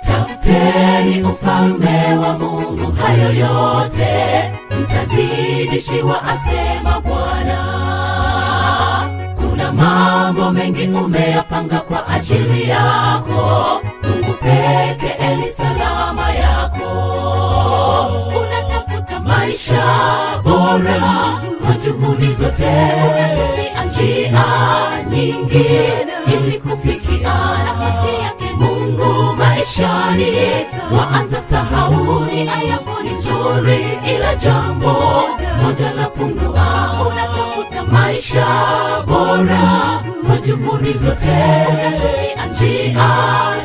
tafuteni ufalme wa Mungu, hayo yote umebishiwa, asema Bwana. Kuna mambo mengi umeyapanga kwa ajili yako, Mungu peke eli salama yako. Unatafuta maisha bora kwa juhudi zote, umetumia njia nyingi ili kufikia nafasi yake Mungu maishani. Waanza sahauni ayako ni zuri, ila jambo moja na pungua, unatafuta maisha bora, majumbuni zote unatumia njia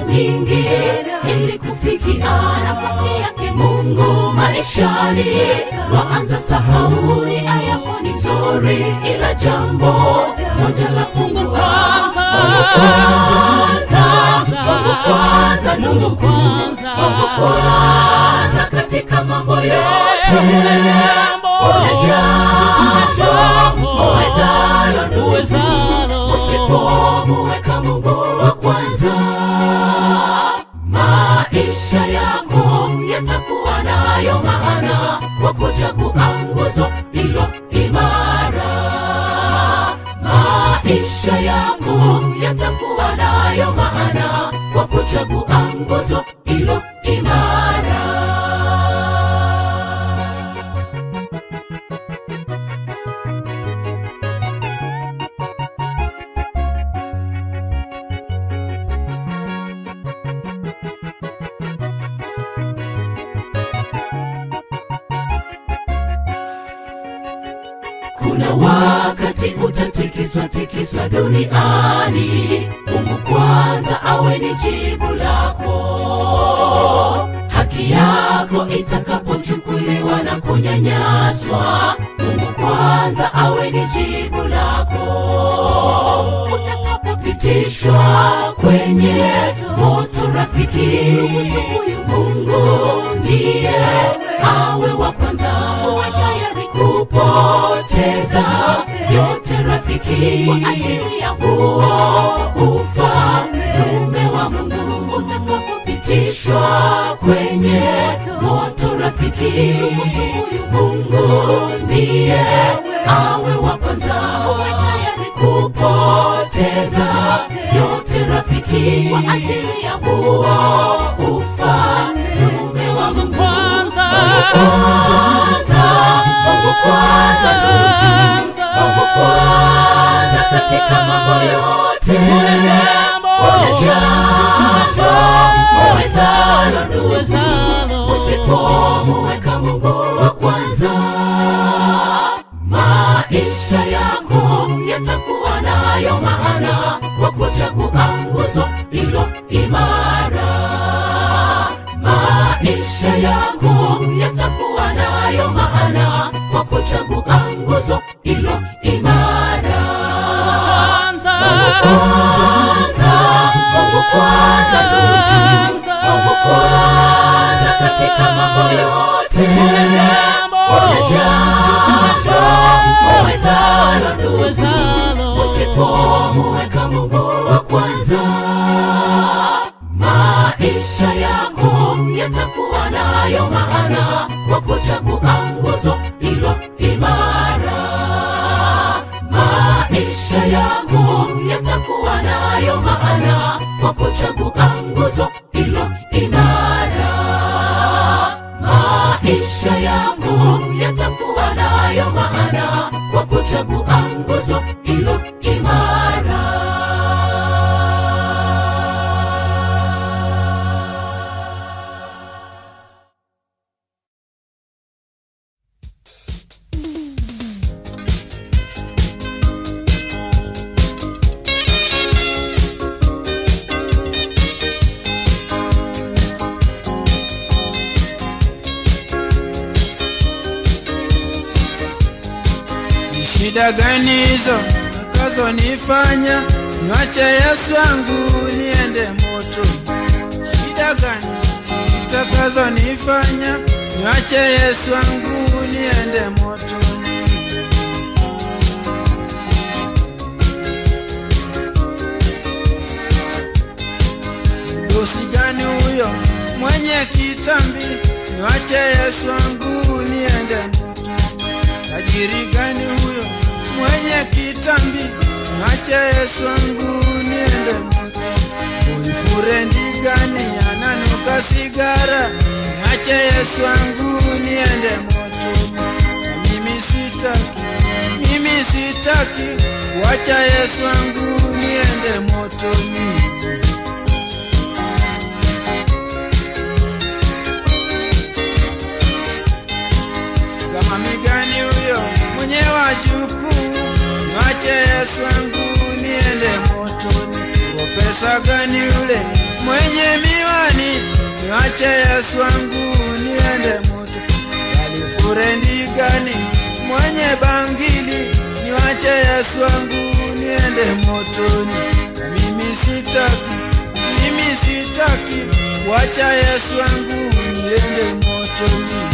nyingi ili kufikia nafasi yake Mungu maishani. Waanza sahau nia yako ni nzuri, ila jambo moja la pungua, kwanza kwanza, kwanza, kwanza katika mambo yote Jambo jambo, uwezalo ndugu, usipomuweka Mungu wa kwanza, maisha yako yatakuwa nayo maana kwa kuchagua nguzo imara. Wakati utatikiswa tikiswa duniani, Mungu kwanza awe ni jibu lako. Haki yako itakapochukuliwa na kunyanyaswa, Mungu kwanza awe ni jibu lako. Utakapopitishwa kwenye moto rafiki, Mungu ndiye awe wa kwanza, uwe tayari kupoteza yote rafiki. Kwa ajili ya huo ufalme. Wa Mungu utakapopitishwa kwenye moto rafiki. Mungu ndiye awe wa kwanza, uwe tayari kupoteza yote rafiki. Kwa ajili ya huo ufalme. wa Mungu kwanza, ndugu. Mungu kwanza katika mambo yote. jambo, Kuna jambo uwezalo ndugu, usipomuweka Mungu wa kwanza, maisha yako yatakuwa nayo maana kwa kuchagua nguzo hilo imara. Kwanza. Kwanza, kwanza. Mungu kwanza katika mambo yote. jambo, Kuna jambo uwezalo ndugu, uwezalo. usipomuweka Mungu wa kwanza, maisha yako yatakuwa nayo maana kwa kuchagua maana kwa kuchagua nguzo shida gani hizo nakazonifanya niwache Yesu wangu niende moto? Shida gani zitakazonifanya niwache Yesu wangu niende moto? Dosi gani huyo mwenye kitambi niwache Yesu wangu niende moto? Tajiri kitambi? Mwache Yesu wangu niende moto. Boyfriend gani ananuka sigara? Mwache Yesu wangu niende moto. Mimi sitaki, mimi sitaki, wacha Yesu wangu niende motoni. kama mwache Yesu wangu niende motoni. Profesa gani yule mwenye miwani, niwache Yesu wangu niende moto. Galifurendi gani mwenye bangili, niwache Yesu wangu niende motoni. Mimi sitaki, mimi sitaki, wacha Yesu wangu niende motoni.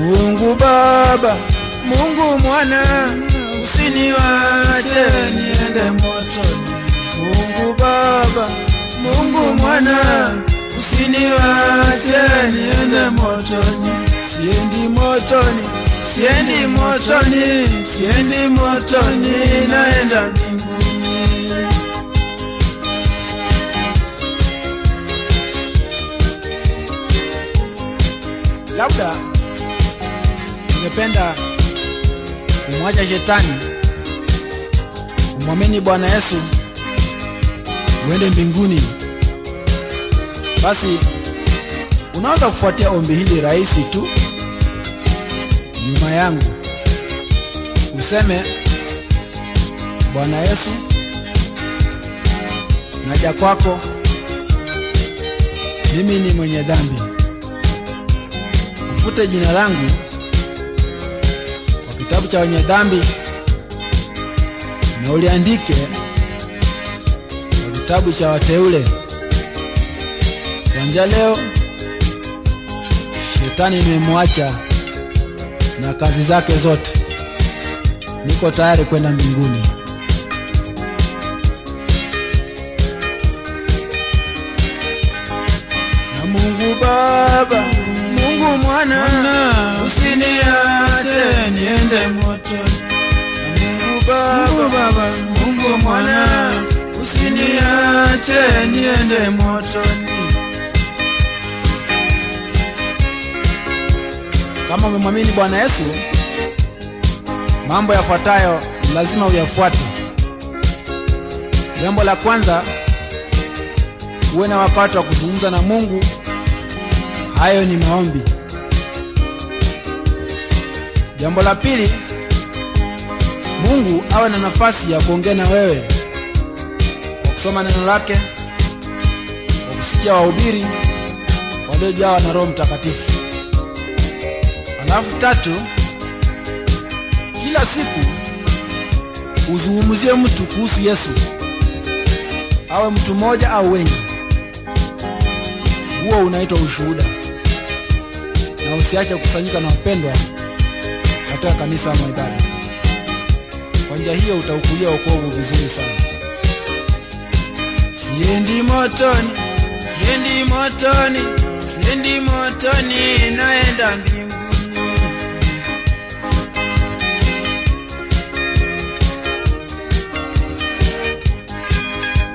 Mungu Baba, Mungu Mwana, usiniwache niende motoni. Mungu Baba, Mungu Mwana, usiniwache niende motoni. Siendi motoni, siendi motoni, siendi motoni, naenda mbinguni. Labda ungependa kumwacha shetani umwamini Bwana Yesu uende mbinguni, basi unaweza kufuatia ombi hili rahisi tu nyuma yangu, useme: Bwana Yesu, naja kwako, mimi ni mwenye dhambi, ufute jina langu kitabu cha wenye dhambi na uliandike kitabu cha wateule. Kuanzia leo shetani nimemwacha na kazi zake zote, niko tayari kwenda mbinguni. Na Mungu Baba, Mungu Mwana, usiniache niende moto. Mungu Baba, Mungu Mwana, usiniache niende motoni. Kama umemwamini Bwana Yesu, mambo yafuatayo lazima uyafuate. Jambo la kwanza, uwe na wakati wa kuzungumza na Mungu. Hayo ni maombi. Jambo la pili, Mungu awe na nafasi ya kuongea na wewe kwa kusoma neno lake, kwa kusikia wahubiri waliojawa na Roho Mtakatifu. Alafu tatu, kila siku uzungumzie mtu kuhusu Yesu, awe mtu mmoja au wengi. Huo unaitwa ushuhuda, na usiache kukusanyika na wapendwa katika kanisa ama ibada. Kwa njia hiyo utaukulia wokovu vizuri sana. Siendi motoni, siendi motoni, siendi motoni, naenda mbinguni.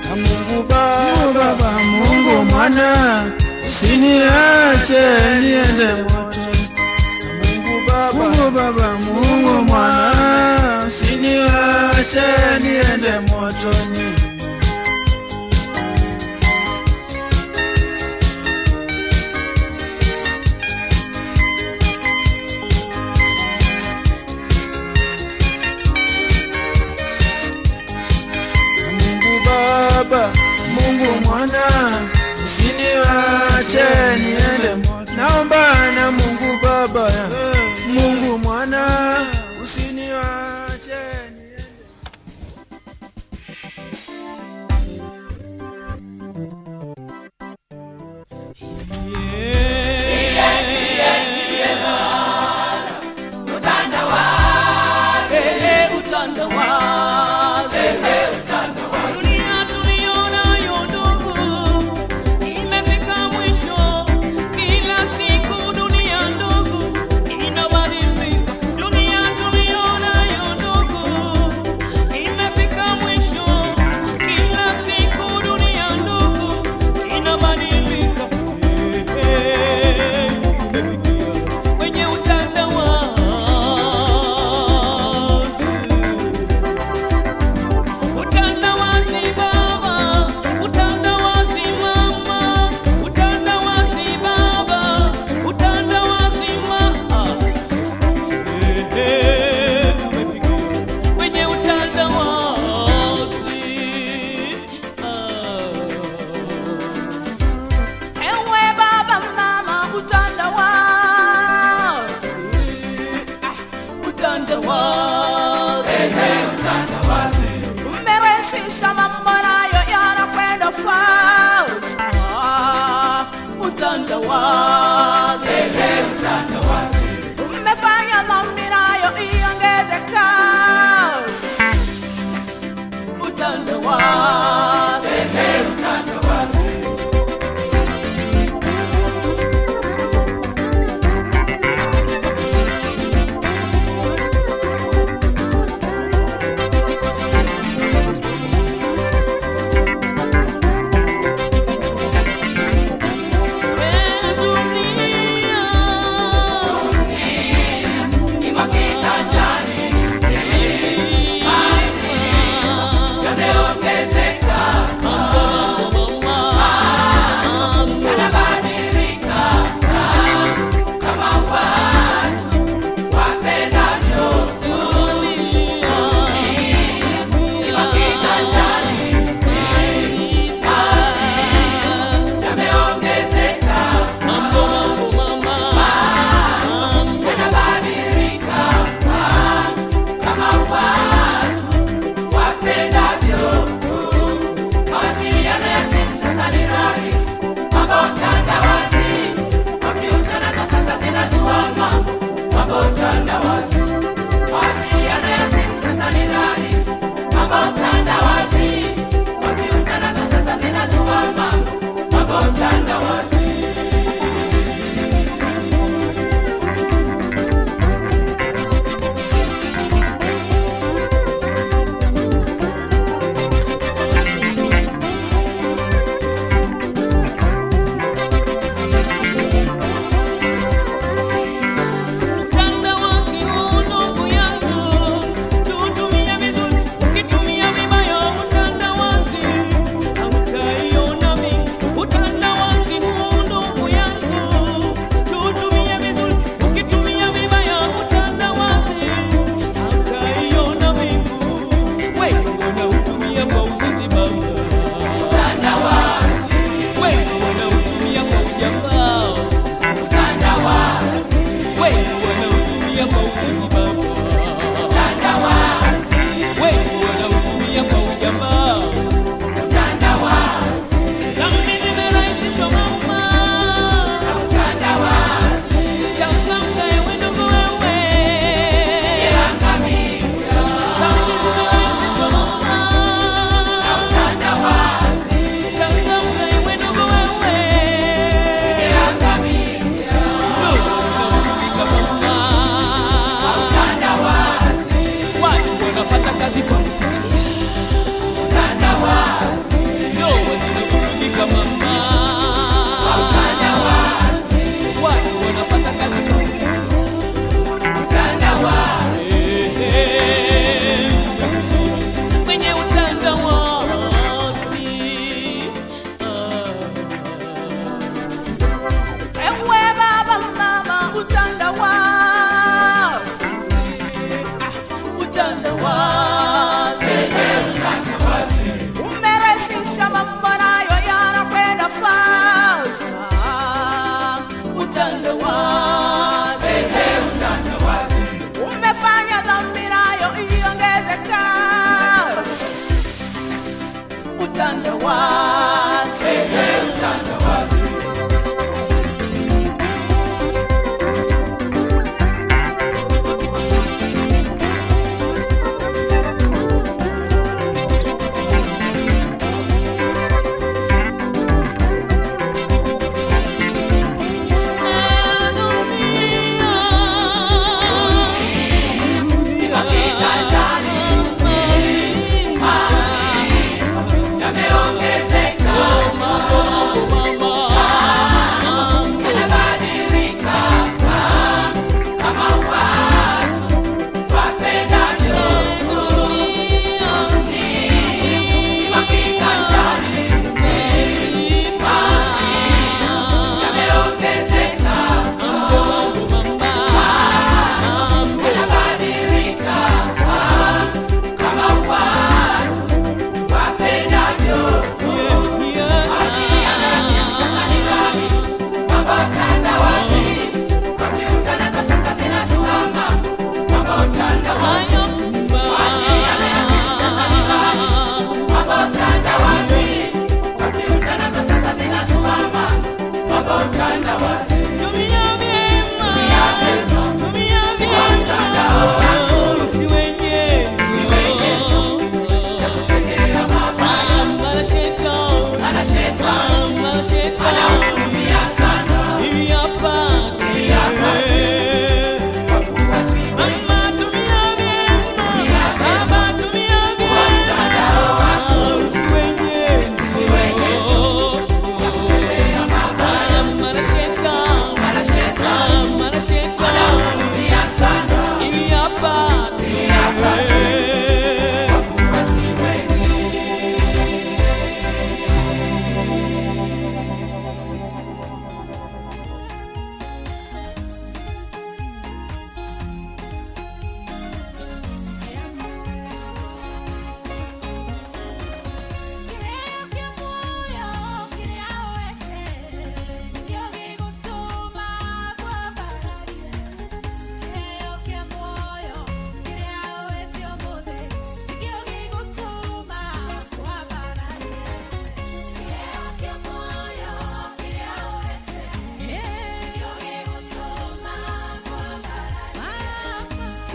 Na Mungu Baba, Mungu Mwana, usiniache niende motoni. Na Mungu Baba, Mungu Baba, Mungu Mwana, usiniache niende motoni. underworld.